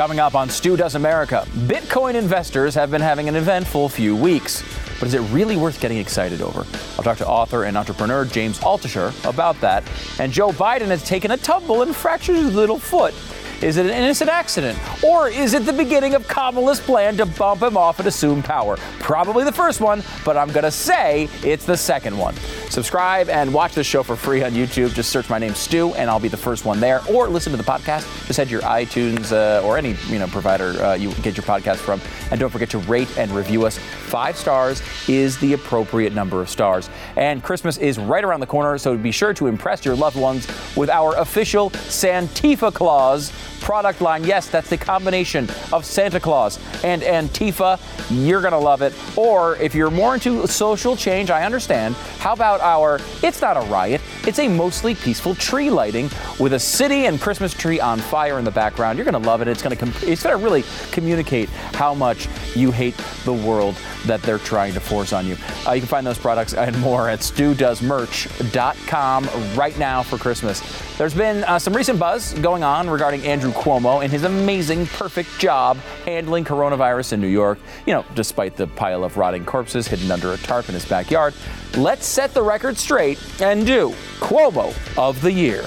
Coming up on Stu Does America, Bitcoin investors have been having an eventful few weeks. But is it really worth getting excited over? I'll talk to author and entrepreneur James Altucher about that. And Joe Biden has taken a tumble and fractured his little foot. Is it an innocent accident? Or is it the beginning of Kamala's plan to bump him off and assume power? Probably the first one, but I'm going to say it's the second one. Subscribe and watch this show for free on YouTube. Just search my name, Stu, and I'll be the first one there. Or listen to the podcast. Just head to your iTunes uh, or any you know provider uh, you get your podcast from. And don't forget to rate and review us. Five stars is the appropriate number of stars. And Christmas is right around the corner, so be sure to impress your loved ones with our official Santifa Claus product line. Yes, that's the combination of Santa Claus and Antifa. You're going to love it. Or if you're more into social change, I understand. How about our It's Not a Riot, it's a mostly peaceful tree lighting with a city and Christmas tree on fire in the background. You're going to love it. It's going to com- it's going to really communicate how much you hate the world that they're trying to force on you. Uh, you can find those products and more at stewdoesmerch.com right now for Christmas. There's been uh, some recent buzz going on regarding Andrew Cuomo and his amazing, perfect job handling coronavirus in New York. You know, despite the pile of rotting corpses hidden under a tarp in his backyard. Let's set the record straight and do Cuomo of the Year.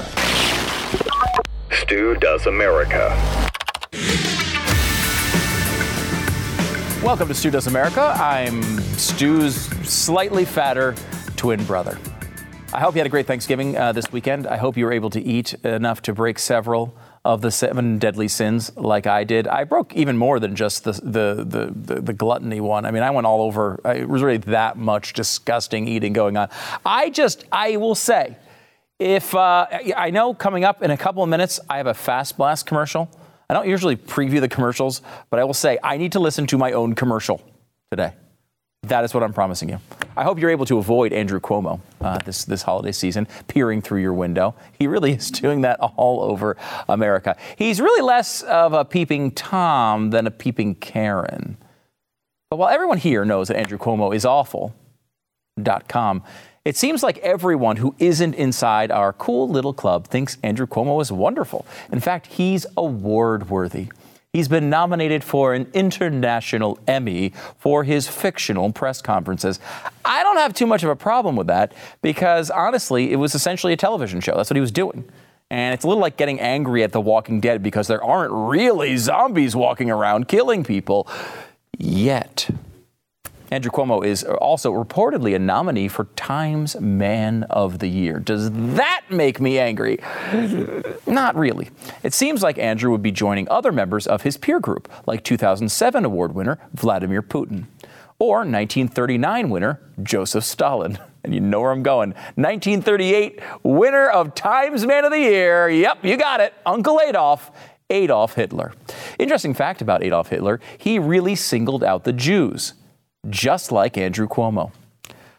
Stu Does America. Welcome to Stu Does America. I'm Stu's slightly fatter twin brother. I hope you had a great Thanksgiving uh, this weekend. I hope you were able to eat enough to break several of the seven deadly sins like I did. I broke even more than just the the the, the, the gluttony one. I mean, I went all over. It was really that much disgusting eating going on. I just, I will say, if uh, I know coming up in a couple of minutes, I have a Fast Blast commercial. I don't usually preview the commercials, but I will say I need to listen to my own commercial today. That is what I'm promising you. I hope you're able to avoid Andrew Cuomo uh, this, this holiday season, peering through your window. He really is doing that all over America. He's really less of a peeping Tom than a peeping Karen. But while everyone here knows that Andrew Cuomo is awful, com, it seems like everyone who isn't inside our cool little club thinks Andrew Cuomo is wonderful. In fact, he's award worthy. He's been nominated for an international Emmy for his fictional press conferences. I don't have too much of a problem with that because honestly, it was essentially a television show. That's what he was doing. And it's a little like getting angry at The Walking Dead because there aren't really zombies walking around killing people yet. Andrew Cuomo is also reportedly a nominee for Times Man of the Year. Does that make me angry? Not really. It seems like Andrew would be joining other members of his peer group, like 2007 award winner Vladimir Putin, or 1939 winner Joseph Stalin. And you know where I'm going. 1938 winner of Times Man of the Year. Yep, you got it. Uncle Adolf. Adolf Hitler. Interesting fact about Adolf Hitler, he really singled out the Jews just like Andrew Cuomo.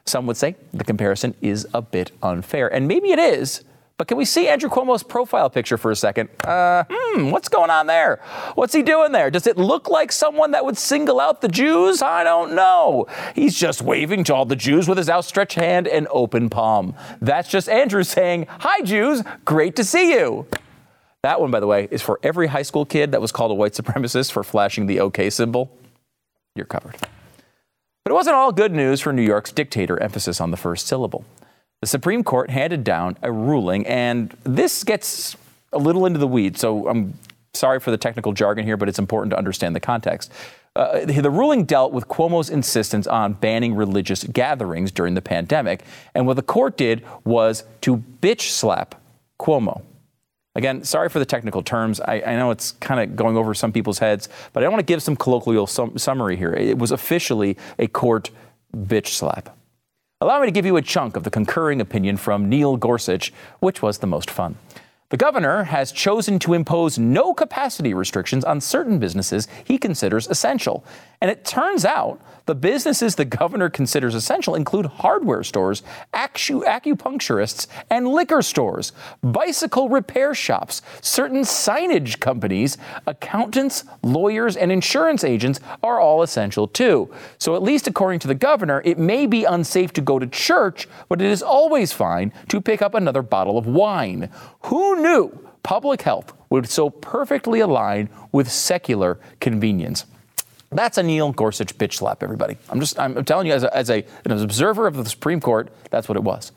Some would say the comparison is a bit unfair, and maybe it is. But can we see Andrew Cuomo's profile picture for a second? Uh, hmm, what's going on there? What's he doing there? Does it look like someone that would single out the Jews? I don't know. He's just waving to all the Jews with his outstretched hand and open palm. That's just Andrew saying, Hi, Jews, great to see you. That one, by the way, is for every high school kid that was called a white supremacist for flashing the OK symbol. You're covered. But it wasn't all good news for New York's dictator, emphasis on the first syllable. The Supreme Court handed down a ruling, and this gets a little into the weeds, so I'm sorry for the technical jargon here, but it's important to understand the context. Uh, the ruling dealt with Cuomo's insistence on banning religious gatherings during the pandemic, and what the court did was to bitch slap Cuomo. Again, sorry for the technical terms. I, I know it's kind of going over some people's heads, but I want to give some colloquial sum- summary here. It was officially a court bitch slap. Allow me to give you a chunk of the concurring opinion from Neil Gorsuch, which was the most fun. The governor has chosen to impose no capacity restrictions on certain businesses he considers essential. And it turns out the businesses the governor considers essential include hardware stores, acu- acupuncturists, and liquor stores, bicycle repair shops, certain signage companies, accountants, lawyers, and insurance agents are all essential too. So, at least according to the governor, it may be unsafe to go to church, but it is always fine to pick up another bottle of wine. Who knew? public health would so perfectly align with secular convenience. That's a Neil Gorsuch bitch slap, everybody. I'm just, I'm telling you, as, a, as a, an observer of the Supreme Court, that's what it was.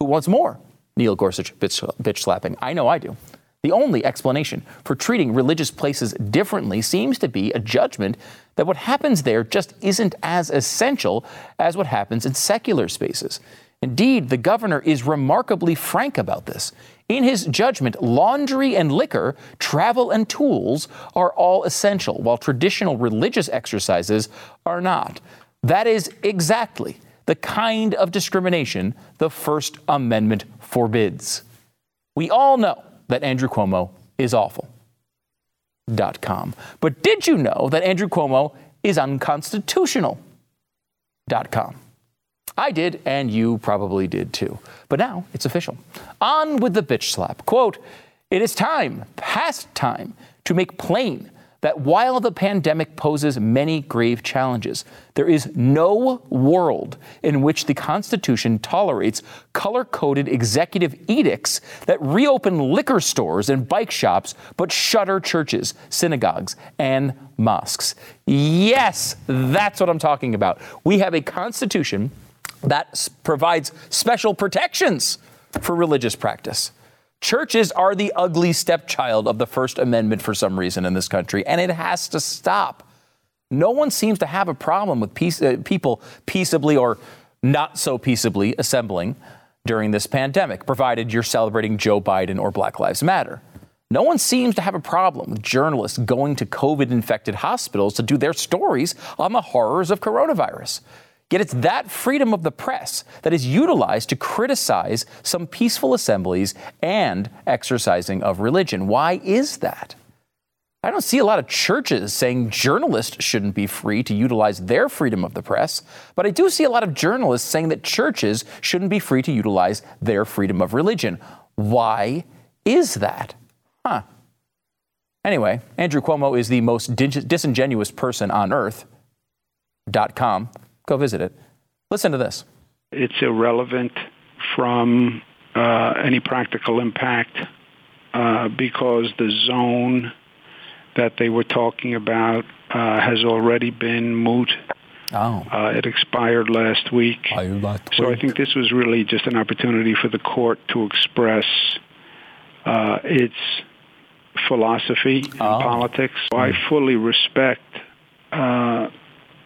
Who wants more Neil Gorsuch bitch, bitch slapping? I know I do. The only explanation for treating religious places differently seems to be a judgment that what happens there just isn't as essential as what happens in secular spaces. Indeed, the governor is remarkably frank about this. In his judgment, laundry and liquor, travel and tools are all essential, while traditional religious exercises are not. That is exactly the kind of discrimination the First Amendment forbids. We all know that Andrew Cuomo is awful. Dot com. But did you know that Andrew Cuomo is unconstitutional? Dot com. I did, and you probably did too. But now it's official. On with the bitch slap. Quote, it is time, past time, to make plain that while the pandemic poses many grave challenges, there is no world in which the Constitution tolerates color coded executive edicts that reopen liquor stores and bike shops but shutter churches, synagogues, and mosques. Yes, that's what I'm talking about. We have a Constitution that provides special protections for religious practice. Churches are the ugly stepchild of the First Amendment for some reason in this country, and it has to stop. No one seems to have a problem with peace, uh, people peaceably or not so peaceably assembling during this pandemic, provided you're celebrating Joe Biden or Black Lives Matter. No one seems to have a problem with journalists going to COVID infected hospitals to do their stories on the horrors of coronavirus. Yet it's that freedom of the press that is utilized to criticize some peaceful assemblies and exercising of religion. Why is that? I don't see a lot of churches saying journalists shouldn't be free to utilize their freedom of the press, but I do see a lot of journalists saying that churches shouldn't be free to utilize their freedom of religion. Why is that? Huh. Anyway, Andrew Cuomo is the most disingenuous person on earth. Dot com. Go visit it. Listen to this. It's irrelevant from uh, any practical impact uh, because the zone that they were talking about uh, has already been moot. Oh. Uh, it expired last week. so I think this was really just an opportunity for the court to express uh, its philosophy and oh. politics. So I fully respect uh,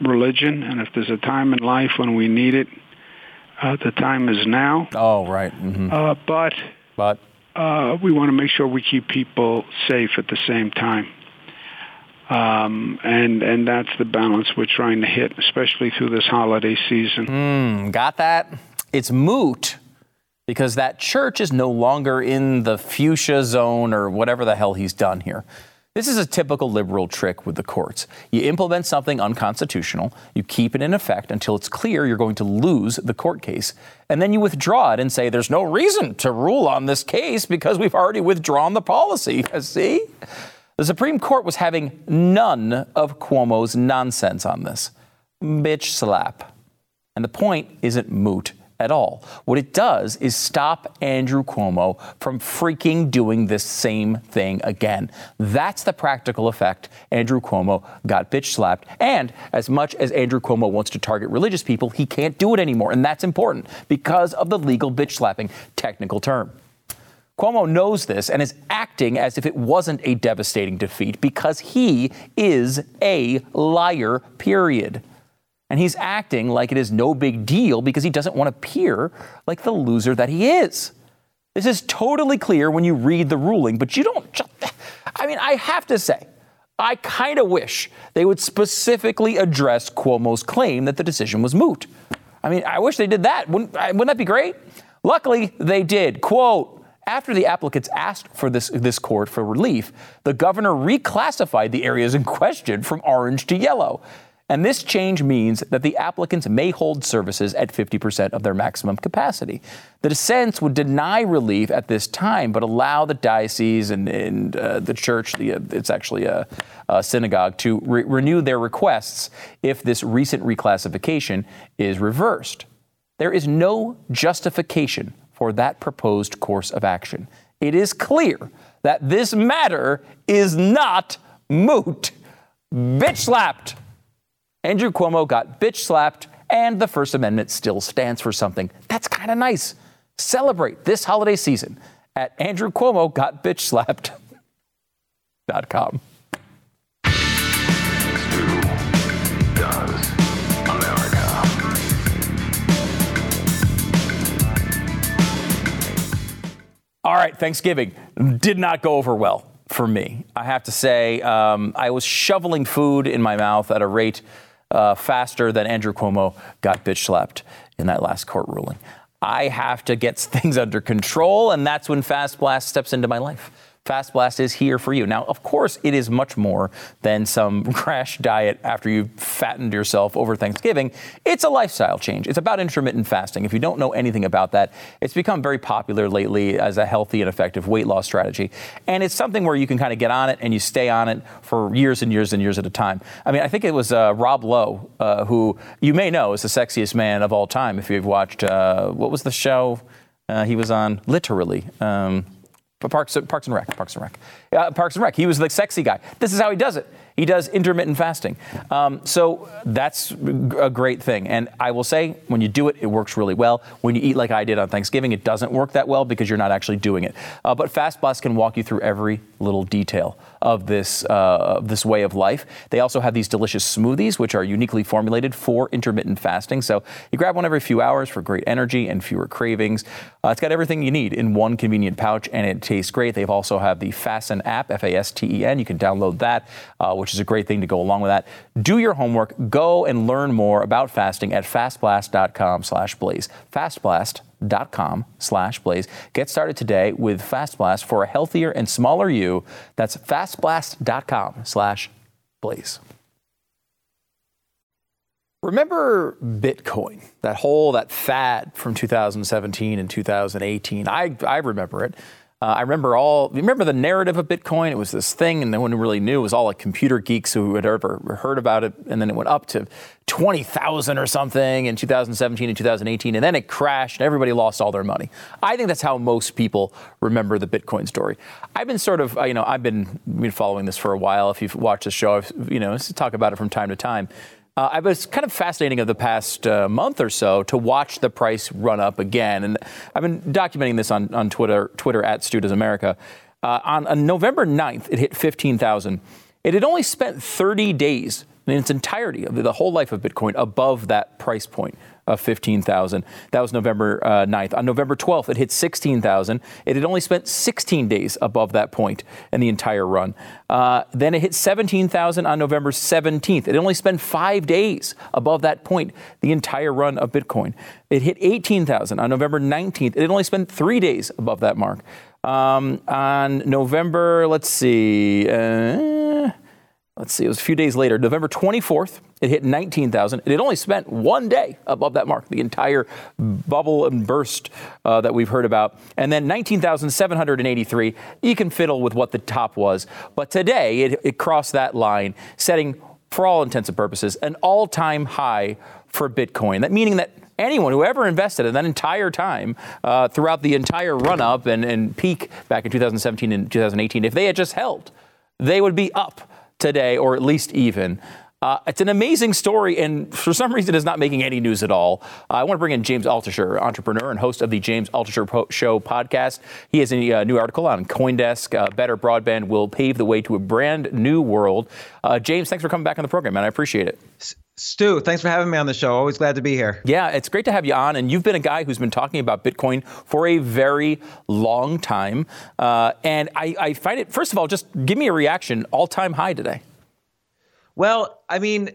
religion, and if there's a time in life when we need it, uh, the time is now. Oh, right. Mm-hmm. Uh, but but uh, we want to make sure we keep people safe at the same time. Um, and and that's the balance we're trying to hit, especially through this holiday season. Mm, got that? It's moot because that church is no longer in the fuchsia zone or whatever the hell he's done here. This is a typical liberal trick with the courts. You implement something unconstitutional, you keep it in effect until it's clear you're going to lose the court case, and then you withdraw it and say there's no reason to rule on this case because we've already withdrawn the policy. See? The Supreme Court was having none of Cuomo's nonsense on this. Bitch slap. And the point isn't moot at all. What it does is stop Andrew Cuomo from freaking doing this same thing again. That's the practical effect. Andrew Cuomo got bitch slapped. And as much as Andrew Cuomo wants to target religious people, he can't do it anymore. And that's important because of the legal bitch slapping technical term. Cuomo knows this and is acting as if it wasn't a devastating defeat because he is a liar, period and he's acting like it is no big deal because he doesn't want to appear like the loser that he is. This is totally clear when you read the ruling, but you don't. I mean, I have to say, I kind of wish they would specifically address Cuomo's claim that the decision was moot. I mean, I wish they did that. Wouldn't, wouldn't that be great? Luckily, they did. Quote, after the applicants asked for this, this court for relief, the governor reclassified the areas in question from orange to yellow. And this change means that the applicants may hold services at 50% of their maximum capacity. The dissents would deny relief at this time, but allow the diocese and, and uh, the church, the, uh, it's actually a, a synagogue, to re- renew their requests if this recent reclassification is reversed. There is no justification for that proposed course of action. It is clear that this matter is not moot. Bitch slapped. Andrew Cuomo got bitch slapped, and the First Amendment still stands for something. That's kind of nice. Celebrate this holiday season at Andrew Cuomo got bitch slapped.com. All right, Thanksgiving did not go over well for me. I have to say, um, I was shoveling food in my mouth at a rate uh, faster than Andrew Cuomo got bitch slapped in that last court ruling. I have to get things under control, and that's when Fast Blast steps into my life. Fast Blast is here for you. Now, of course, it is much more than some crash diet after you've fattened yourself over Thanksgiving. It's a lifestyle change. It's about intermittent fasting. If you don't know anything about that, it's become very popular lately as a healthy and effective weight loss strategy. And it's something where you can kind of get on it and you stay on it for years and years and years at a time. I mean, I think it was uh, Rob Lowe, uh, who you may know is the sexiest man of all time if you've watched, uh, what was the show uh, he was on? Literally. Um, Parks, Parks and Rec. Parks and Rec. Uh, Parks and Rec. He was the sexy guy. This is how he does it. He does intermittent fasting. Um, so that's a great thing. And I will say, when you do it, it works really well. When you eat like I did on Thanksgiving, it doesn't work that well because you're not actually doing it. Uh, but Fast Blast can walk you through every little detail of this uh, this way of life. They also have these delicious smoothies, which are uniquely formulated for intermittent fasting. So you grab one every few hours for great energy and fewer cravings. Uh, it's got everything you need in one convenient pouch, and it tastes great. They also have the Fasten app, F-A-S-T-E-N. You can download that, uh, which is a great thing to go along with that. Do your homework. Go and learn more about fasting at fastblast.com slash blaze. Fastblast com slash blaze. Get started today with FastBlast for a healthier and smaller you. That's fastblast.com slash blaze. Remember Bitcoin, that whole, that fad from 2017 and 2018? I, I remember it. Uh, I remember all. Remember the narrative of Bitcoin? It was this thing, and no one really knew. It was all like computer geeks who had ever heard about it, and then it went up to twenty thousand or something in 2017 and 2018, and then it crashed, and everybody lost all their money. I think that's how most people remember the Bitcoin story. I've been sort of, uh, you know, I've been, been following this for a while. If you've watched the show, I've, you know, talk about it from time to time. Uh, it was kind of fascinating of the past uh, month or so to watch the price run up again, and I've been documenting this on, on Twitter, Twitter at Stu Does America. Uh, on, on, November 9th, it hit 15,000. It had only spent 30 days in its entirety of the whole life of Bitcoin above that price point of 15,000. That was November uh, 9th. On November 12th, it hit 16,000. It had only spent 16 days above that point in the entire run. Uh, then it hit 17,000 on November 17th. It only spent five days above that point the entire run of Bitcoin. It hit 18,000 on November 19th. It had only spent three days above that mark. Um, on November, let's see. Uh, let's see, it was a few days later, November 24th, it hit 19,000. It had only spent one day above that mark, the entire bubble and burst uh, that we've heard about. And then 19,783, you can fiddle with what the top was. But today, it, it crossed that line, setting, for all intents and purposes, an all time high for Bitcoin. That meaning that anyone who ever invested in that entire time uh, throughout the entire run up and, and peak back in 2017 and 2018, if they had just held, they would be up today, or at least even. Uh, it's an amazing story, and for some reason, it's not making any news at all. Uh, I want to bring in James Altucher, entrepreneur and host of the James Altucher po- Show podcast. He has a uh, new article on CoinDesk. Uh, better broadband will pave the way to a brand new world. Uh, James, thanks for coming back on the program, man. I appreciate it. Stu, thanks for having me on the show. Always glad to be here. Yeah, it's great to have you on. And you've been a guy who's been talking about Bitcoin for a very long time. Uh, and I, I find it, first of all, just give me a reaction all time high today. Well, I mean,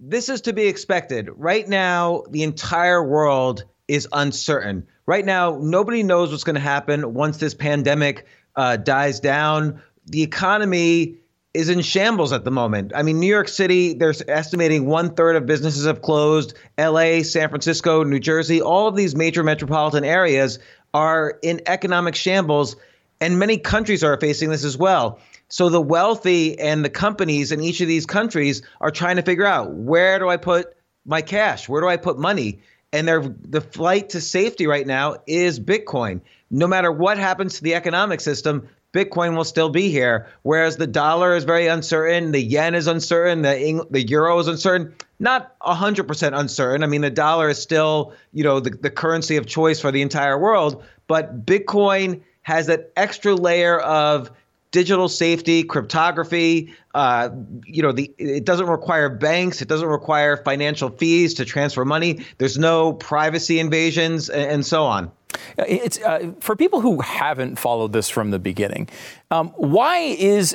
this is to be expected. Right now, the entire world is uncertain. Right now, nobody knows what's going to happen once this pandemic uh, dies down. The economy is in shambles at the moment. I mean, New York City, they're estimating one third of businesses have closed. LA, San Francisco, New Jersey, all of these major metropolitan areas are in economic shambles, and many countries are facing this as well. So the wealthy and the companies in each of these countries are trying to figure out where do I put my cash? Where do I put money? And their the flight to safety right now is Bitcoin. No matter what happens to the economic system, Bitcoin will still be here. Whereas the dollar is very uncertain, the yen is uncertain, the the euro is uncertain. Not 100% uncertain. I mean, the dollar is still, you know, the, the currency of choice for the entire world. But Bitcoin has that extra layer of digital safety, cryptography. Uh, you know, the it doesn't require banks. It doesn't require financial fees to transfer money. There's no privacy invasions, and, and so on. It's uh, for people who haven't followed this from the beginning. Um, why is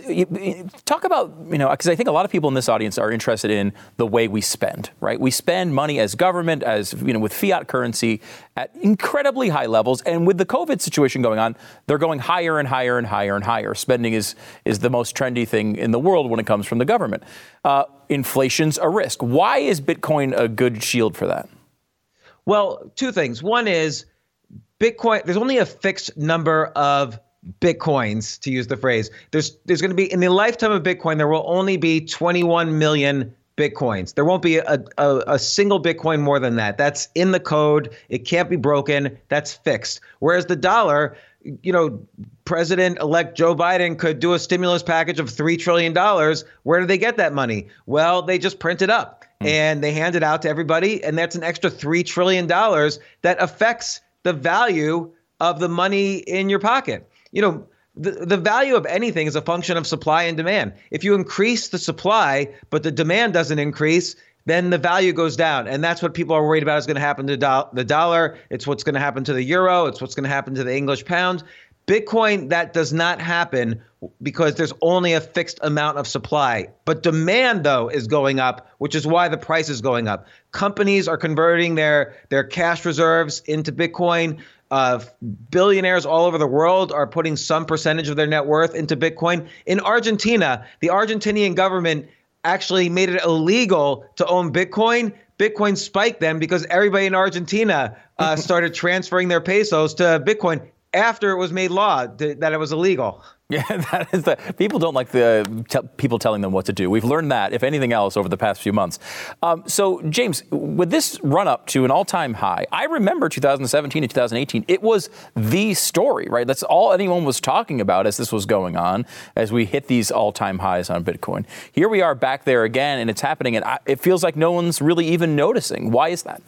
talk about you know because I think a lot of people in this audience are interested in the way we spend. Right, we spend money as government, as you know, with fiat currency at incredibly high levels, and with the COVID situation going on, they're going higher and higher and higher and higher. Spending is is the most trendy thing in the world when it comes from the government. Uh, inflation's a risk. Why is Bitcoin a good shield for that? Well, two things. One is Bitcoin, there's only a fixed number of bitcoins to use the phrase. There's there's going to be in the lifetime of Bitcoin there will only be 21 million bitcoins. There won't be a, a, a single bitcoin more than that. That's in the code. It can't be broken. That's fixed. Whereas the dollar, you know, President elect Joe Biden could do a stimulus package of $3 trillion. Where do they get that money? Well, they just print it up mm. and they hand it out to everybody. And that's an extra $3 trillion that affects the value of the money in your pocket. You know, the, the value of anything is a function of supply and demand. If you increase the supply, but the demand doesn't increase, then the value goes down. And that's what people are worried about is going to happen to do- the dollar. It's what's going to happen to the euro. It's what's going to happen to the English pound. Bitcoin, that does not happen because there's only a fixed amount of supply. But demand, though, is going up, which is why the price is going up. Companies are converting their, their cash reserves into Bitcoin. Uh, billionaires all over the world are putting some percentage of their net worth into Bitcoin. In Argentina, the Argentinian government actually made it illegal to own Bitcoin. Bitcoin spiked then because everybody in Argentina uh, started transferring their pesos to Bitcoin after it was made law that it was illegal. Yeah, that is the people don't like the people telling them what to do. We've learned that, if anything else, over the past few months. Um, so, James, with this run up to an all-time high, I remember 2017 and 2018. It was the story, right? That's all anyone was talking about as this was going on, as we hit these all-time highs on Bitcoin. Here we are back there again, and it's happening, and I, it feels like no one's really even noticing. Why is that?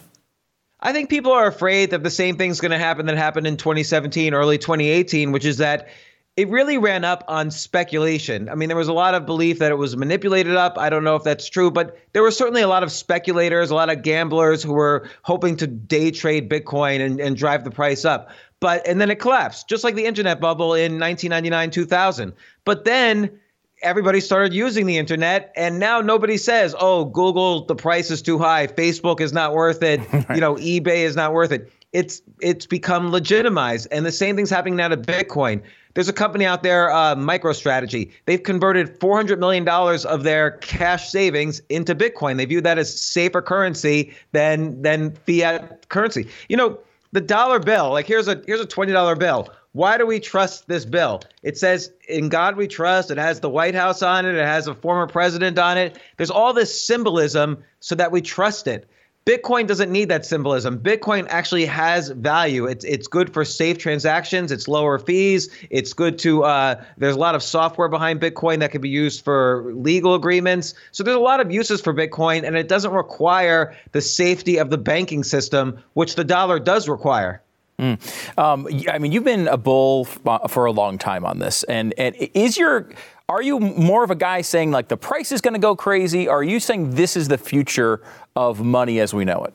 I think people are afraid that the same thing's going to happen that happened in 2017, early 2018, which is that it really ran up on speculation. I mean, there was a lot of belief that it was manipulated up. I don't know if that's true, but there were certainly a lot of speculators, a lot of gamblers who were hoping to day trade Bitcoin and, and drive the price up. But and then it collapsed, just like the internet bubble in 1999, 2000. But then everybody started using the internet and now nobody says oh google the price is too high facebook is not worth it right. you know ebay is not worth it. It's it's become legitimized and the same thing's happening now to bitcoin. There's a company out there uh, microstrategy. They've converted $400 million of their cash savings into bitcoin. They view that as safer currency than than fiat currency. You know the dollar bill like here's a here's a $20 bill why do we trust this bill? It says, In God we trust. It has the White House on it. It has a former president on it. There's all this symbolism so that we trust it. Bitcoin doesn't need that symbolism. Bitcoin actually has value. It's it's good for safe transactions. It's lower fees. It's good to. Uh, there's a lot of software behind Bitcoin that can be used for legal agreements. So there's a lot of uses for Bitcoin, and it doesn't require the safety of the banking system, which the dollar does require. Mm. Um, I mean, you've been a bull uh, for a long time on this, and, and is your are you more of a guy saying like the price is going to go crazy? Or are you saying this is the future of money as we know it?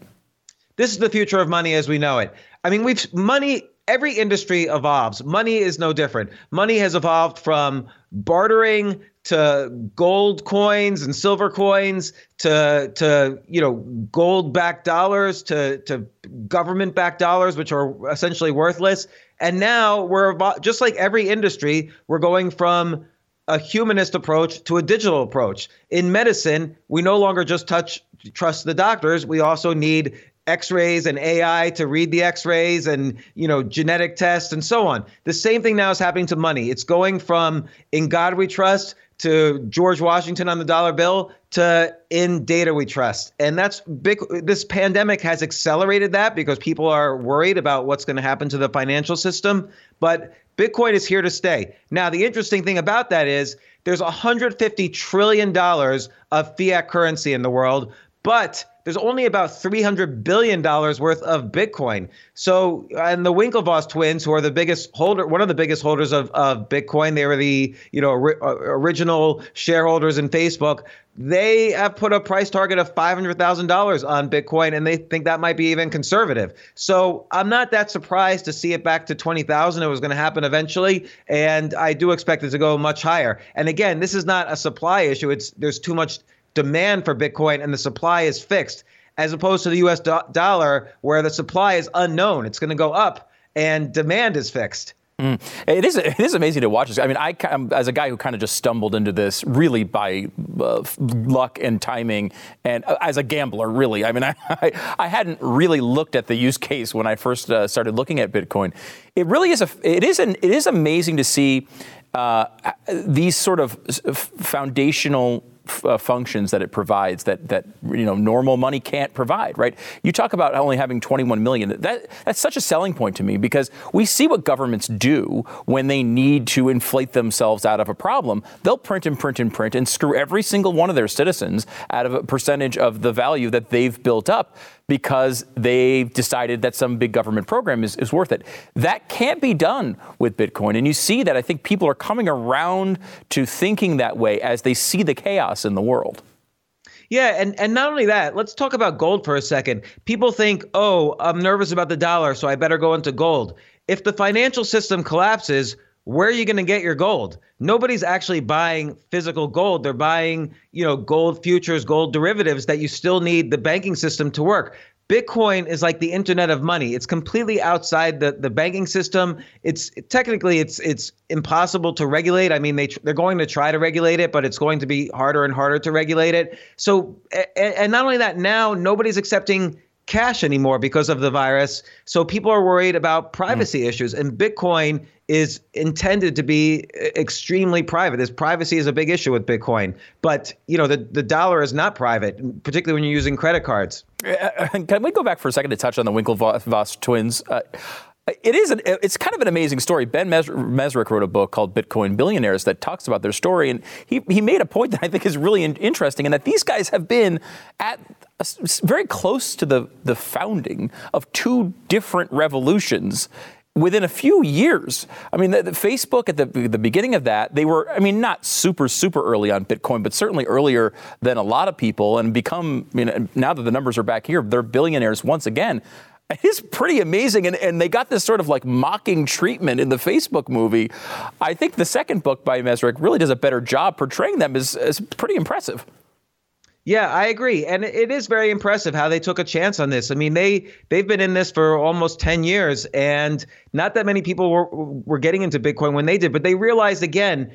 This is the future of money as we know it. I mean, we've money. Every industry evolves. Money is no different. Money has evolved from bartering to gold coins and silver coins to to you know gold backed dollars to to government backed dollars which are essentially worthless. And now we're just like every industry we're going from a humanist approach to a digital approach. In medicine we no longer just touch trust the doctors. We also need x-rays and ai to read the x-rays and you know genetic tests and so on. The same thing now is happening to money. It's going from in god we trust to George Washington on the dollar bill to in data we trust. And that's big. This pandemic has accelerated that because people are worried about what's going to happen to the financial system. But Bitcoin is here to stay. Now, the interesting thing about that is there's 150 trillion dollars of fiat currency in the world, but there's only about $300 billion worth of Bitcoin. So, and the Winklevoss twins, who are the biggest holder, one of the biggest holders of, of Bitcoin, they were the, you know, ri- uh, original shareholders in Facebook. They have put a price target of $500,000 on Bitcoin, and they think that might be even conservative. So I'm not that surprised to see it back to 20,000. It was going to happen eventually, and I do expect it to go much higher. And again, this is not a supply issue. It's there's too much demand for Bitcoin and the supply is fixed, as opposed to the US do- dollar where the supply is unknown. It's going to go up and demand is fixed. Mm. It is it is amazing to watch this. I mean, I as a guy who kind of just stumbled into this really by uh, luck and timing, and uh, as a gambler, really. I mean, I, I, I hadn't really looked at the use case when I first uh, started looking at Bitcoin. It really is a it is an it is amazing to see uh, these sort of foundational uh, functions that it provides that that you know normal money can't provide. Right? You talk about only having 21 million. That that's such a selling point to me because we see what governments do when they need to inflate themselves out of a problem. They'll print and print and print and screw every single one of their citizens out of a percentage of the value that they've built up because they've decided that some big government program is, is worth it. That can't be done with Bitcoin. And you see that I think people are coming around to thinking that way as they see the chaos in the world. Yeah, and, and not only that, let's talk about gold for a second. People think, oh, I'm nervous about the dollar, so I better go into gold. If the financial system collapses, where are you going to get your gold? Nobody's actually buying physical gold. They're buying, you know, gold futures, gold derivatives that you still need the banking system to work. Bitcoin is like the internet of money. It's completely outside the, the banking system. It's technically it's it's impossible to regulate. I mean, they they're going to try to regulate it, but it's going to be harder and harder to regulate it. So, and not only that, now nobody's accepting cash anymore because of the virus. So people are worried about privacy mm. issues, and Bitcoin is intended to be extremely private. This privacy is a big issue with Bitcoin, but you know the the dollar is not private, particularly when you're using credit cards. Uh, can we go back for a second to touch on the Winklevoss twins? Uh, it is. An, it's kind of an amazing story. Ben Mezrich wrote a book called Bitcoin Billionaires that talks about their story, and he he made a point that I think is really interesting, and that these guys have been at very close to the the founding of two different revolutions within a few years. I mean, the, the Facebook at the, the beginning of that, they were, I mean, not super, super early on Bitcoin, but certainly earlier than a lot of people and become, you know, now that the numbers are back here, they're billionaires once again. It's pretty amazing. And, and they got this sort of like mocking treatment in the Facebook movie. I think the second book by Mezrich really does a better job portraying them as, as pretty impressive. Yeah, I agree, and it is very impressive how they took a chance on this. I mean, they they've been in this for almost ten years, and not that many people were were getting into Bitcoin when they did, but they realized again,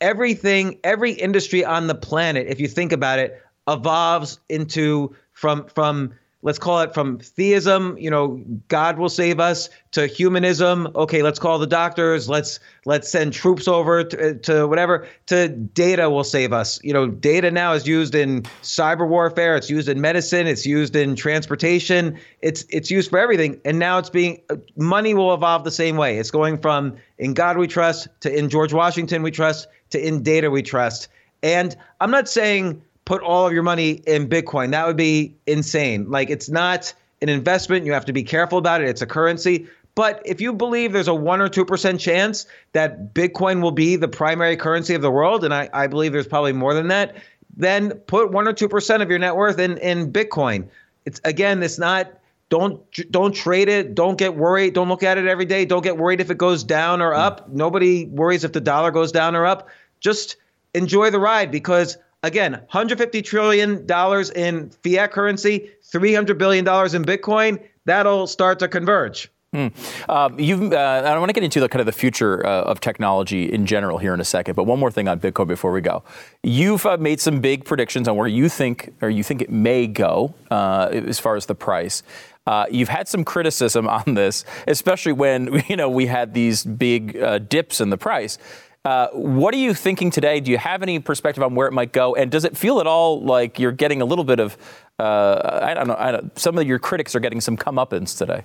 everything, every industry on the planet, if you think about it, evolves into from from let's call it from theism, you know, God will save us, to humanism. Okay, let's call the doctors. Let's let's send troops over to, uh, to whatever. To data will save us. You know, data now is used in cyber warfare. It's used in medicine. It's used in transportation. It's it's used for everything. And now it's being uh, money will evolve the same way. It's going from in God we trust to in George Washington we trust to in data we trust. And I'm not saying put all of your money in Bitcoin. That would be insane. Like it's not an investment. You have to be careful about it. It's a currency. But if you believe there's a one or two percent chance that Bitcoin will be the primary currency of the world, and I, I believe there's probably more than that, then put one or two percent of your net worth in, in Bitcoin. It's again, it's not don't don't trade it. Don't get worried. Don't look at it every day. Don't get worried if it goes down or hmm. up. Nobody worries if the dollar goes down or up. Just enjoy the ride because Again, 150 trillion dollars in fiat currency, 300 billion dollars in Bitcoin. That'll start to converge. Hmm. Um, you've, uh, I want to get into the kind of the future uh, of technology in general here in a second, but one more thing on Bitcoin before we go. You've uh, made some big predictions on where you think, or you think it may go uh, as far as the price. Uh, you've had some criticism on this, especially when you know we had these big uh, dips in the price. Uh, what are you thinking today? Do you have any perspective on where it might go? And does it feel at all like you're getting a little bit of, uh, I, don't know, I don't, some of your critics are getting some comeuppance today?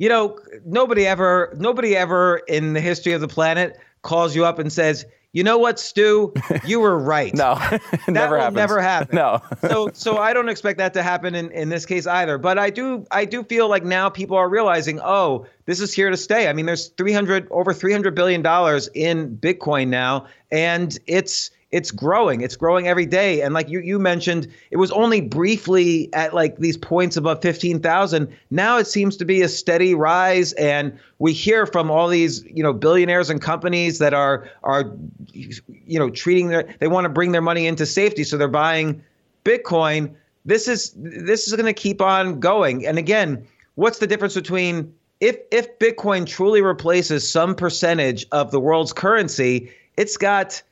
you know, nobody ever, nobody ever in the history of the planet calls you up and says, you know what, Stu? You were right. no, never will happens. Never happen. No. so, so I don't expect that to happen in, in this case either. But I do, I do feel like now people are realizing, oh, this is here to stay. I mean, there's 300 over 300 billion dollars in Bitcoin now, and it's it's growing. It's growing every day. And like you you mentioned, it was only briefly at like these points above 15,000. Now it seems to be a steady rise and we hear from all these, you know, billionaires and companies that are are you know, treating their they want to bring their money into safety so they're buying Bitcoin. This is this is going to keep on going. And again, what's the difference between if if Bitcoin truly replaces some percentage of the world's currency, it's got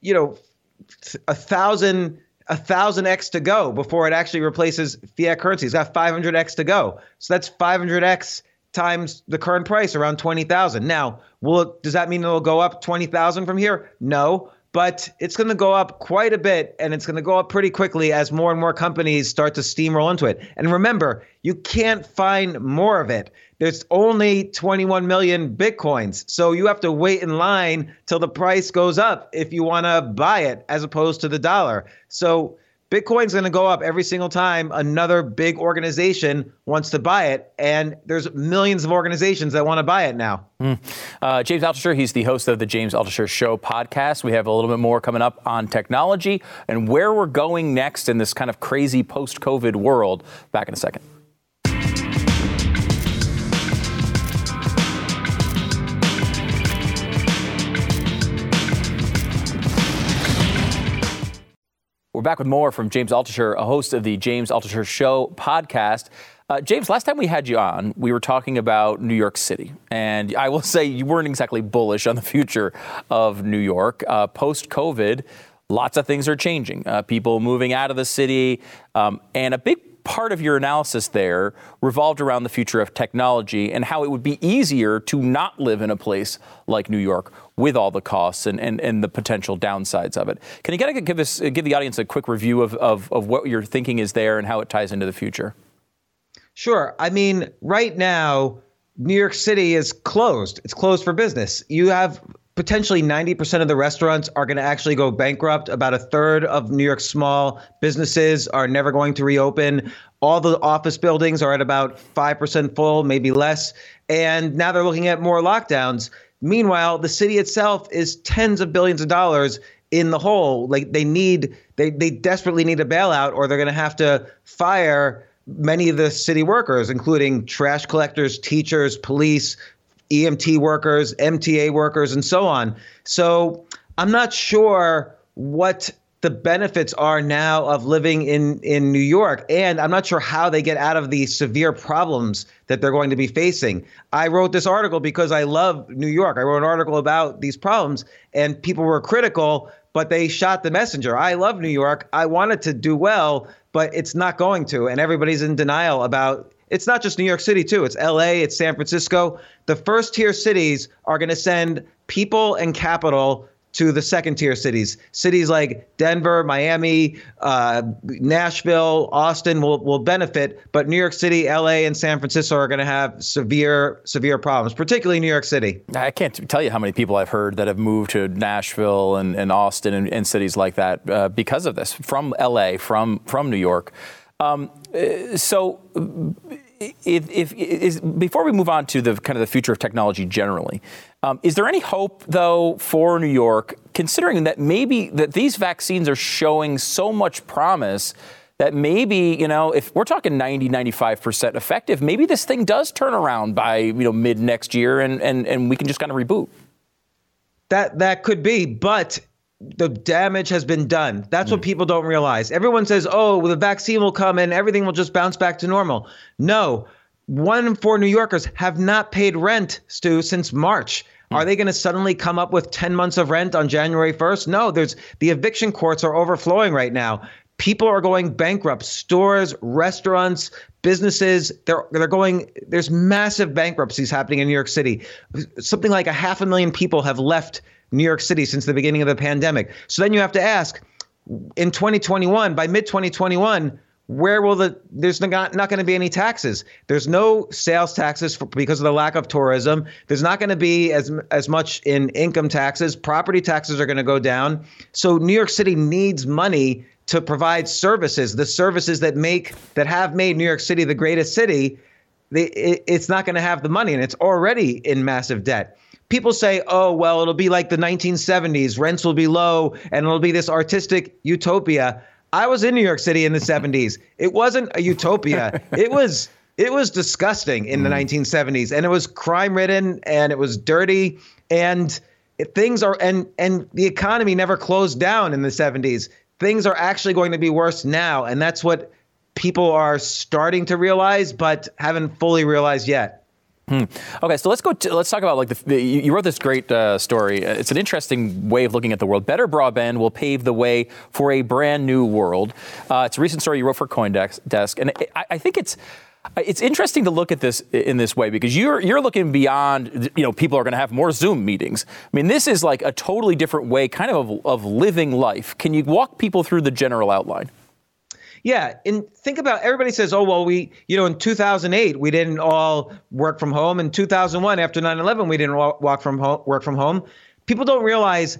you know, a thousand a thousand x to go before it actually replaces fiat currency. It's got 500 x to go. So that's 500 x times the current price around 20,000. Now, will it, does that mean it'll go up 20,000 from here? No, but it's going to go up quite a bit and it's going to go up pretty quickly as more and more companies start to steamroll into it. And remember, you can't find more of it there's only 21 million bitcoins. So you have to wait in line till the price goes up if you want to buy it as opposed to the dollar. So Bitcoin's going to go up every single time another big organization wants to buy it. And there's millions of organizations that want to buy it now. Mm. Uh, James Altucher, he's the host of the James Altucher Show podcast. We have a little bit more coming up on technology and where we're going next in this kind of crazy post COVID world. Back in a second. We're back with more from James Altucher, a host of the James Altucher Show podcast. Uh, James, last time we had you on, we were talking about New York City. And I will say you weren't exactly bullish on the future of New York. Uh, Post COVID, lots of things are changing. Uh, people moving out of the city. Um, and a big part of your analysis there revolved around the future of technology and how it would be easier to not live in a place like New York with all the costs and, and, and the potential downsides of it. Can you get, give us give the audience a quick review of, of, of what your thinking is there and how it ties into the future? Sure. I mean, right now, New York City is closed. It's closed for business. You have potentially 90% of the restaurants are going to actually go bankrupt. About a third of New York's small businesses are never going to reopen. All the office buildings are at about 5% full, maybe less. And now they're looking at more lockdowns. Meanwhile, the city itself is tens of billions of dollars in the hole. Like they need, they, they desperately need a bailout or they're going to have to fire many of the city workers, including trash collectors, teachers, police, EMT workers, MTA workers, and so on. So I'm not sure what the benefits are now of living in in New York and I'm not sure how they get out of the severe problems that they're going to be facing. I wrote this article because I love New York. I wrote an article about these problems and people were critical but they shot the messenger. I love New York. I wanted to do well, but it's not going to and everybody's in denial about it's not just New York City, too. It's LA, it's San Francisco. The first tier cities are going to send people and capital to the second tier cities. Cities like Denver, Miami, uh, Nashville, Austin will, will benefit, but New York City, LA, and San Francisco are going to have severe, severe problems, particularly New York City. I can't tell you how many people I've heard that have moved to Nashville and, and Austin and, and cities like that uh, because of this, from LA, from, from New York. Um, uh, so, if, if, is, before we move on to the kind of the future of technology generally, um, is there any hope though for New York, considering that maybe that these vaccines are showing so much promise? That maybe, you know, if we're talking 90, 95% effective, maybe this thing does turn around by, you know, mid next year and, and, and we can just kind of reboot. That that could be, but the damage has been done. That's mm. what people don't realize. Everyone says, oh, well, the vaccine will come and everything will just bounce back to normal. No, one in four New Yorkers have not paid rent, Stu, since March. Mm. Are they going to suddenly come up with 10 months of rent on January 1st? No, there's the eviction courts are overflowing right now. People are going bankrupt. Stores, restaurants, businesses, they're they're going there's massive bankruptcies happening in New York City. Something like a half a million people have left New York City since the beginning of the pandemic. So then you have to ask in 2021, by mid 2021, where will the there's not, not going to be any taxes. There's no sales taxes for, because of the lack of tourism. There's not going to be as as much in income taxes. Property taxes are going to go down. So new york city needs money to provide services the services that make that have made new york city the greatest city. They, it, it's not going to have the money and it's already in massive debt people say, oh, well, it'll be like the 1970s, rents will be low, and it'll be this artistic utopia. I was in New York City in the 70s. It wasn't a utopia. it was it was disgusting in the 1970s mm. and it was crime ridden and it was dirty and things are and and the economy never closed down in the 70s. Things are actually going to be worse now and that's what people are starting to realize but haven't fully realized yet. Hmm. Okay, so let's go. To, let's talk about like the, the you wrote this great uh, story. It's an interesting way of looking at the world. Better broadband will pave the way for a brand new world. Uh, it's a recent story you wrote for CoinDesk, and I, I think it's it's interesting to look at this in this way because you're you're looking beyond you know people are going to have more zoom meetings i mean this is like a totally different way kind of of, of living life can you walk people through the general outline yeah, and think about everybody says, "Oh, well, we, you know, in 2008 we didn't all work from home. In 2001 after 9/11 we didn't walk from home, work from home." People don't realize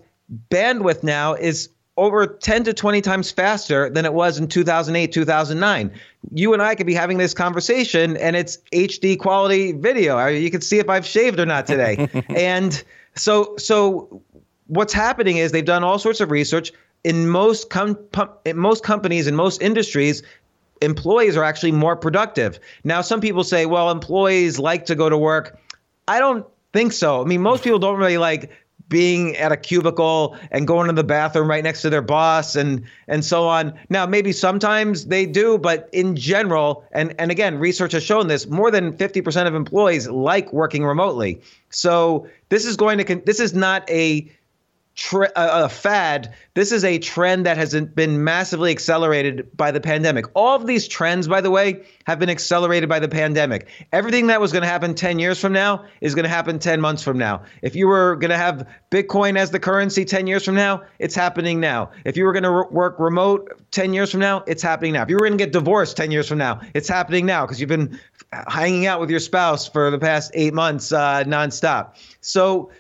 bandwidth now is over 10 to 20 times faster than it was in 2008, 2009. You and I could be having this conversation and it's HD quality video. You can see if I've shaved or not today. and so so what's happening is they've done all sorts of research in most com- in most companies in most industries employees are actually more productive now some people say well employees like to go to work i don't think so i mean most people don't really like being at a cubicle and going to the bathroom right next to their boss and and so on. Now, maybe sometimes they do, but in general, and and again, research has shown this, more than 50% of employees like working remotely. So, this is going to this is not a a fad. This is a trend that has been massively accelerated by the pandemic. All of these trends, by the way, have been accelerated by the pandemic. Everything that was going to happen 10 years from now is going to happen 10 months from now. If you were going to have Bitcoin as the currency 10 years from now, it's happening now. If you were going to re- work remote 10 years from now, it's happening now. If you were going to get divorced 10 years from now, it's happening now because you've been hanging out with your spouse for the past eight months uh, nonstop. So,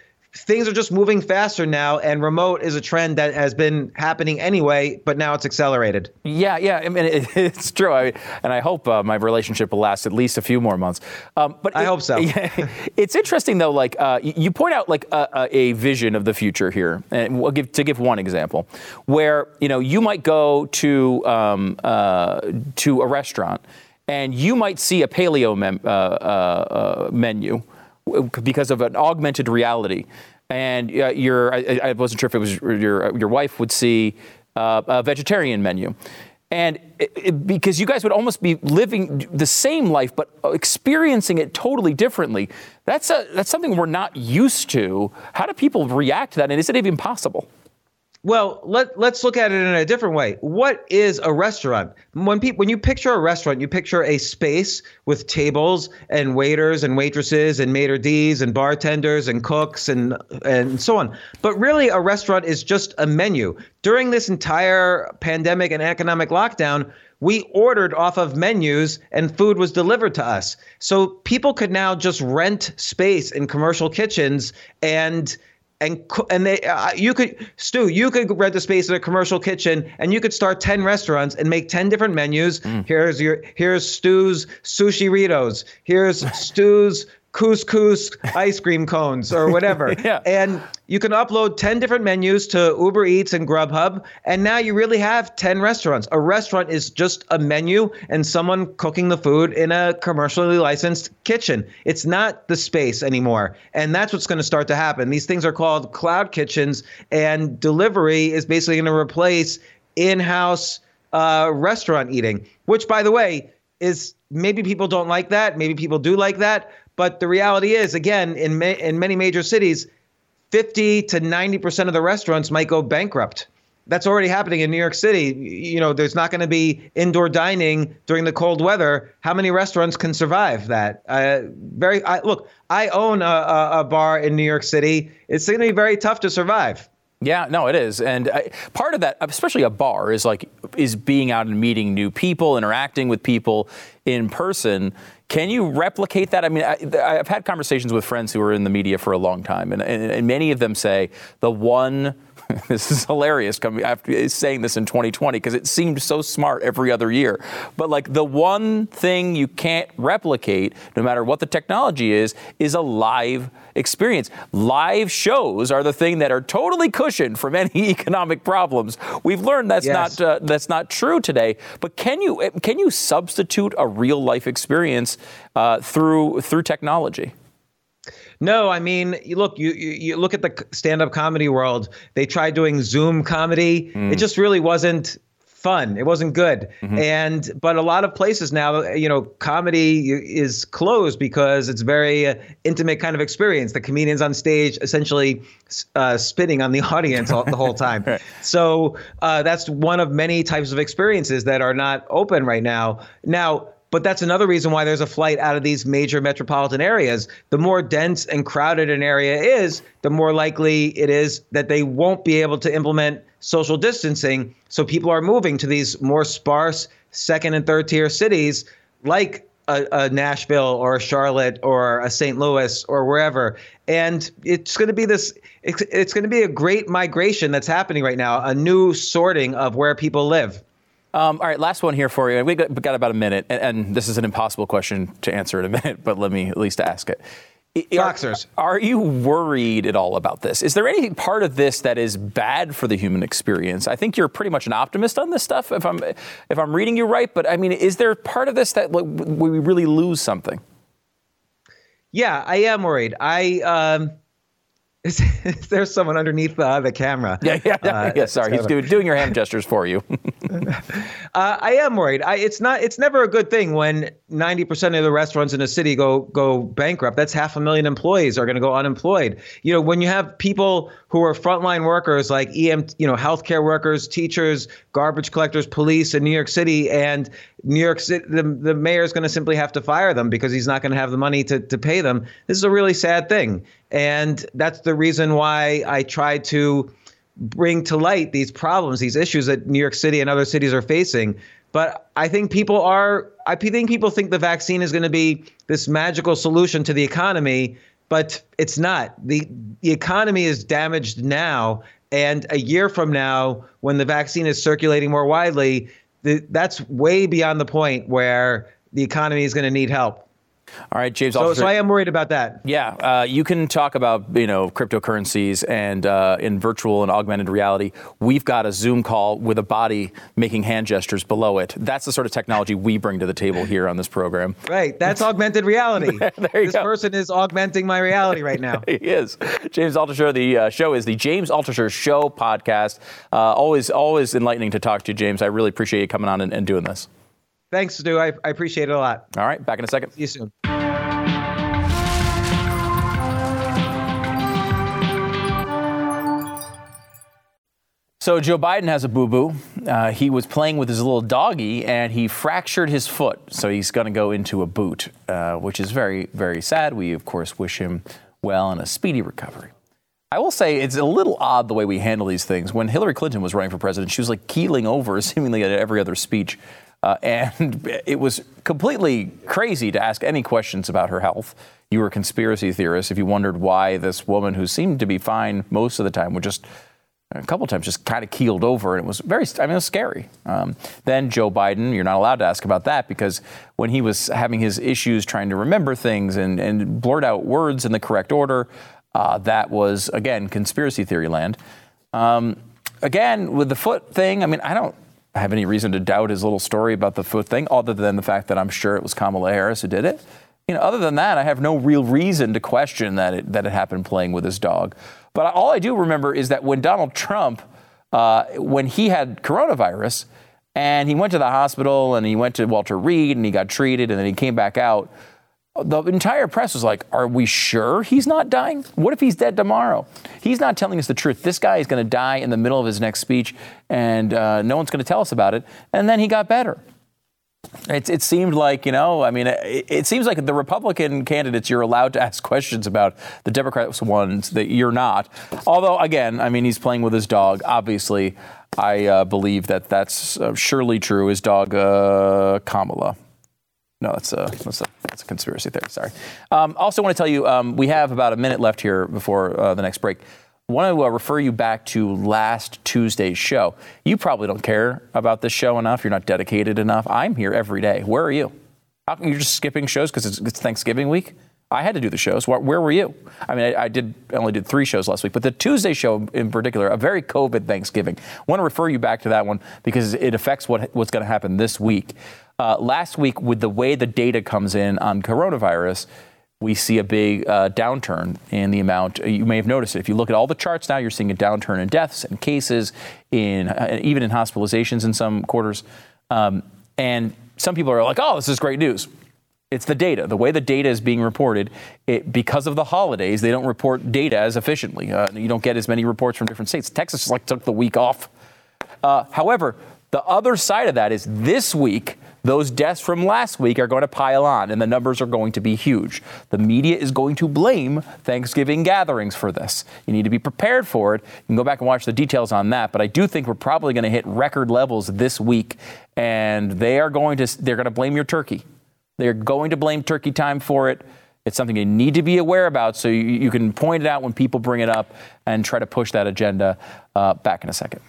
things are just moving faster now, and remote is a trend that has been happening anyway, but now it's accelerated. Yeah, yeah, I mean it, it's true, I, and I hope uh, my relationship will last at least a few more months. Um, but I it, hope so. Yeah, it's interesting though. Like uh, you point out, like a, a, vision of the future here, and we'll give to give one example, where you know you might go to um, uh, to a restaurant, and you might see a paleo mem- uh, uh, uh, menu because of an augmented reality. And uh, your, I, I, wasn't sure if it was your, your wife would see uh, a vegetarian menu. And it, it, because you guys would almost be living the same life, but experiencing it totally differently. That's, a, that's something we're not used to. How do people react to that? And is it even possible? Well, let let's look at it in a different way. What is a restaurant? When people when you picture a restaurant, you picture a space with tables and waiters and waitresses and maitre d's and bartenders and cooks and and so on. But really a restaurant is just a menu. During this entire pandemic and economic lockdown, we ordered off of menus and food was delivered to us. So people could now just rent space in commercial kitchens and and and they uh, you could Stu you could rent a space in a commercial kitchen and you could start 10 restaurants and make 10 different menus mm. here's your here's Stu's sushi ritos here's Stu's couscous ice cream cones or whatever. yeah. And you can upload 10 different menus to Uber Eats and Grubhub. And now you really have 10 restaurants. A restaurant is just a menu and someone cooking the food in a commercially licensed kitchen. It's not the space anymore. And that's what's going to start to happen. These things are called cloud kitchens, and delivery is basically going to replace in house uh, restaurant eating, which, by the way, is maybe people don't like that. Maybe people do like that. But the reality is, again, in ma- in many major cities, 50 to 90 percent of the restaurants might go bankrupt. That's already happening in New York City. You know, there's not going to be indoor dining during the cold weather. How many restaurants can survive that? Uh, very. I, look, I own a, a, a bar in New York City. It's going to be very tough to survive. Yeah, no, it is, and I, part of that, especially a bar, is like is being out and meeting new people, interacting with people in person. Can you replicate that? I mean, I, have had conversations with friends who are in the media for a long time, and, and, and many of them say the one this is hilarious coming after saying this in 2020 because it seemed so smart every other year. But like the one thing you can't replicate, no matter what the technology is, is a live experience. Live shows are the thing that are totally cushioned from any economic problems. We've learned that's yes. not uh, that's not true today. But can you can you substitute a real life experience uh, through through technology? No, I mean, you look, you, you, you look at the stand-up comedy world. They tried doing Zoom comedy. Mm. It just really wasn't fun. It wasn't good. Mm-hmm. And but a lot of places now, you know, comedy is closed because it's very uh, intimate kind of experience. The comedians on stage essentially uh, spitting on the audience all, the whole time. right. So uh, that's one of many types of experiences that are not open right now. Now but that's another reason why there's a flight out of these major metropolitan areas. The more dense and crowded an area is, the more likely it is that they won't be able to implement social distancing. So people are moving to these more sparse second and third tier cities like a, a, Nashville or a Charlotte or a St. Louis or wherever. And it's going to be this, it's, it's going to be a great migration that's happening right now, a new sorting of where people live. Um, all right, last one here for you. We got, got about a minute, and, and, this is an impossible question to answer in a minute, but let me at least ask it. Boxers. Are, are, you worried at all about this? Is there any part of this that is bad for the human experience? I think you're pretty much an optimist on this stuff, if I'm if I'm reading you right. But I mean, is there part of this that like, we really lose something? Yeah, I am worried. I. Um, is, is there someone underneath uh, the camera? Yeah, yeah, uh, yeah. Sorry, he's doing, doing your hand gestures for you. uh, I am worried. I, it's not. It's never a good thing when 90% of the restaurants in a city go go bankrupt. That's half a million employees are going to go unemployed. You know, when you have people who are frontline workers like EM, you know, healthcare workers, teachers, garbage collectors, police in New York City, and New York City, the, the mayor is going to simply have to fire them because he's not going to have the money to, to pay them. This is a really sad thing. And that's the reason why I try to bring to light these problems, these issues that New York City and other cities are facing. But I think people are, I think people think the vaccine is going to be this magical solution to the economy, but it's not. The, the economy is damaged now. And a year from now, when the vaccine is circulating more widely, the, that's way beyond the point where the economy is going to need help. All right, James. So, so I am worried about that. Yeah, uh, you can talk about you know cryptocurrencies and uh, in virtual and augmented reality. We've got a Zoom call with a body making hand gestures below it. That's the sort of technology we bring to the table here on this program. Right. That's augmented reality. There this go. person is augmenting my reality right now. he is. James Altucher. The uh, show is the James Altucher Show podcast. Uh, always, always enlightening to talk to you, James. I really appreciate you coming on and, and doing this. Thanks, Stu. I, I appreciate it a lot. All right, back in a second. See you soon. So Joe Biden has a boo-boo. Uh, he was playing with his little doggy and he fractured his foot. So he's going to go into a boot, uh, which is very, very sad. We of course wish him well and a speedy recovery. I will say it's a little odd the way we handle these things. When Hillary Clinton was running for president, she was like keeling over seemingly at every other speech. Uh, and it was completely crazy to ask any questions about her health. You were conspiracy theorist if you wondered why this woman, who seemed to be fine most of the time, would just a couple times just kind of keeled over, and it was very, I mean, it was scary. Um, then Joe Biden, you're not allowed to ask about that because when he was having his issues trying to remember things and, and blurt out words in the correct order, uh, that was, again, conspiracy theory land. Um, again, with the foot thing, I mean, I don't have any reason to doubt his little story about the foot thing, other than the fact that I'm sure it was Kamala Harris who did it. You know, other than that, I have no real reason to question that it, that it happened playing with his dog. But all I do remember is that when Donald Trump, uh, when he had coronavirus, and he went to the hospital and he went to Walter Reed and he got treated and then he came back out the entire press was like, Are we sure he's not dying? What if he's dead tomorrow? He's not telling us the truth. This guy is going to die in the middle of his next speech, and uh, no one's going to tell us about it. And then he got better. It, it, seemed like, you know, I mean, it, it, seems like the Republican candidates you're allowed to ask questions about, the Democrats ones that you're not. Although, again, I mean, he's playing with his dog. Obviously, I uh, believe that that's uh, surely true. His dog, uh, Kamala. No, that's a, that's a, that's a conspiracy theory. Sorry. Um, also, want to tell you um, we have about a minute left here before uh, the next break. Want to uh, refer you back to last Tuesday's show. You probably don't care about this show enough. You're not dedicated enough. I'm here every day. Where are you? How come you're just skipping shows because it's, it's, Thanksgiving week? I had to do the shows. Where, where were you? I mean, I, I, did I only did three shows last week, but the Tuesday show in particular, a very COVID Thanksgiving. Want to refer you back to that one because it affects what, what's going to happen this week. Uh, last week, with the way the data comes in on coronavirus, we see a big uh, downturn in the amount. You may have noticed it. If you look at all the charts now, you're seeing a downturn in deaths and cases, in uh, even in hospitalizations in some quarters. Um, and some people are like, "Oh, this is great news." It's the data. The way the data is being reported, it, because of the holidays, they don't report data as efficiently. Uh, you don't get as many reports from different states. Texas like took the week off. Uh, however, the other side of that is this week those deaths from last week are going to pile on and the numbers are going to be huge. The media is going to blame Thanksgiving gatherings for this. You need to be prepared for it. You can go back and watch the details on that, but I do think we're probably going to hit record levels this week and they are going to they're going to blame your turkey. They're going to blame turkey time for it. It's something you need to be aware about so you, you can point it out when people bring it up and try to push that agenda uh, back in a second.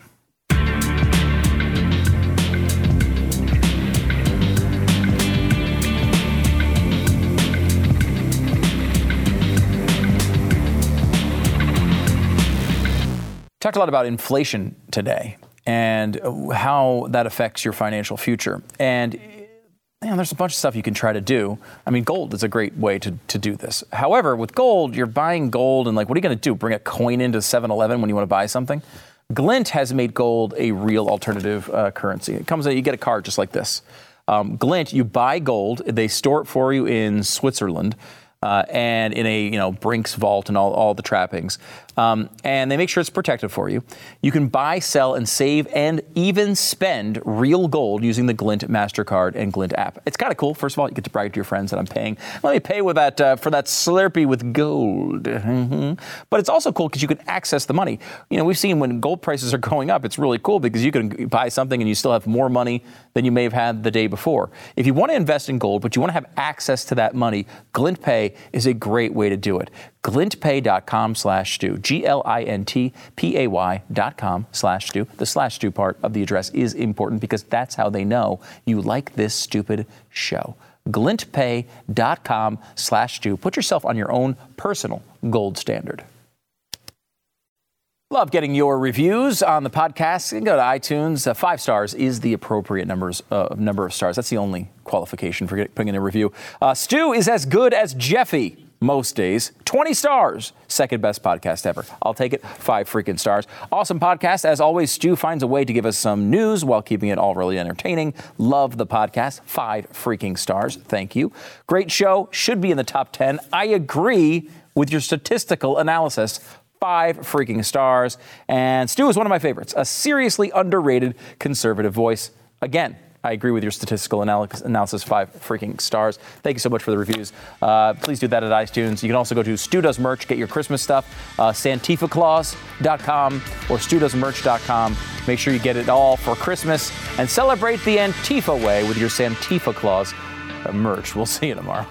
Talked a lot about inflation today and how that affects your financial future. And know, there's a bunch of stuff you can try to do. I mean, gold is a great way to, to do this. However, with gold, you're buying gold, and like, what are you going to do? Bring a coin into 7 Eleven when you want to buy something? Glint has made gold a real alternative uh, currency. It comes, in, you get a card just like this. Um, Glint, you buy gold, they store it for you in Switzerland. Uh, and in a you know Brinks vault and all, all the trappings. Um, and they make sure it's protected for you. You can buy, sell, and save, and even spend real gold using the Glint Mastercard and Glint app. It's kind of cool. First of all, you get to brag to your friends that I'm paying. Let me pay with that uh, for that Slurpee with gold. Mm-hmm. But it's also cool because you can access the money. You know, we've seen when gold prices are going up, it's really cool because you can buy something and you still have more money than you may have had the day before. If you want to invest in gold, but you want to have access to that money, Glint Pay is a great way to do it glintpay.com slash stu. G-L-I-N-T-P-A-Y dot com slash stu. The slash stu part of the address is important because that's how they know you like this stupid show. glintpay.com slash stu. Put yourself on your own personal gold standard. Love getting your reviews on the podcast. You can go to iTunes. Uh, five stars is the appropriate numbers uh, number of stars. That's the only qualification for putting in a review. Uh, Stu is as good as Jeffy most days. 20 stars. Second best podcast ever. I'll take it. Five freaking stars. Awesome podcast. As always, Stu finds a way to give us some news while keeping it all really entertaining. Love the podcast. Five freaking stars. Thank you. Great show. Should be in the top 10. I agree with your statistical analysis. Five freaking stars. And Stu is one of my favorites. A seriously underrated conservative voice. Again, I agree with your statistical analysis, five freaking stars. Thank you so much for the reviews. Uh, please do that at iTunes. You can also go to Stu Does Merch, get your Christmas stuff, uh, SantifaClaus.com or StuDoesMerch.com. Make sure you get it all for Christmas and celebrate the Antifa way with your Santifa Claus merch. We'll see you tomorrow.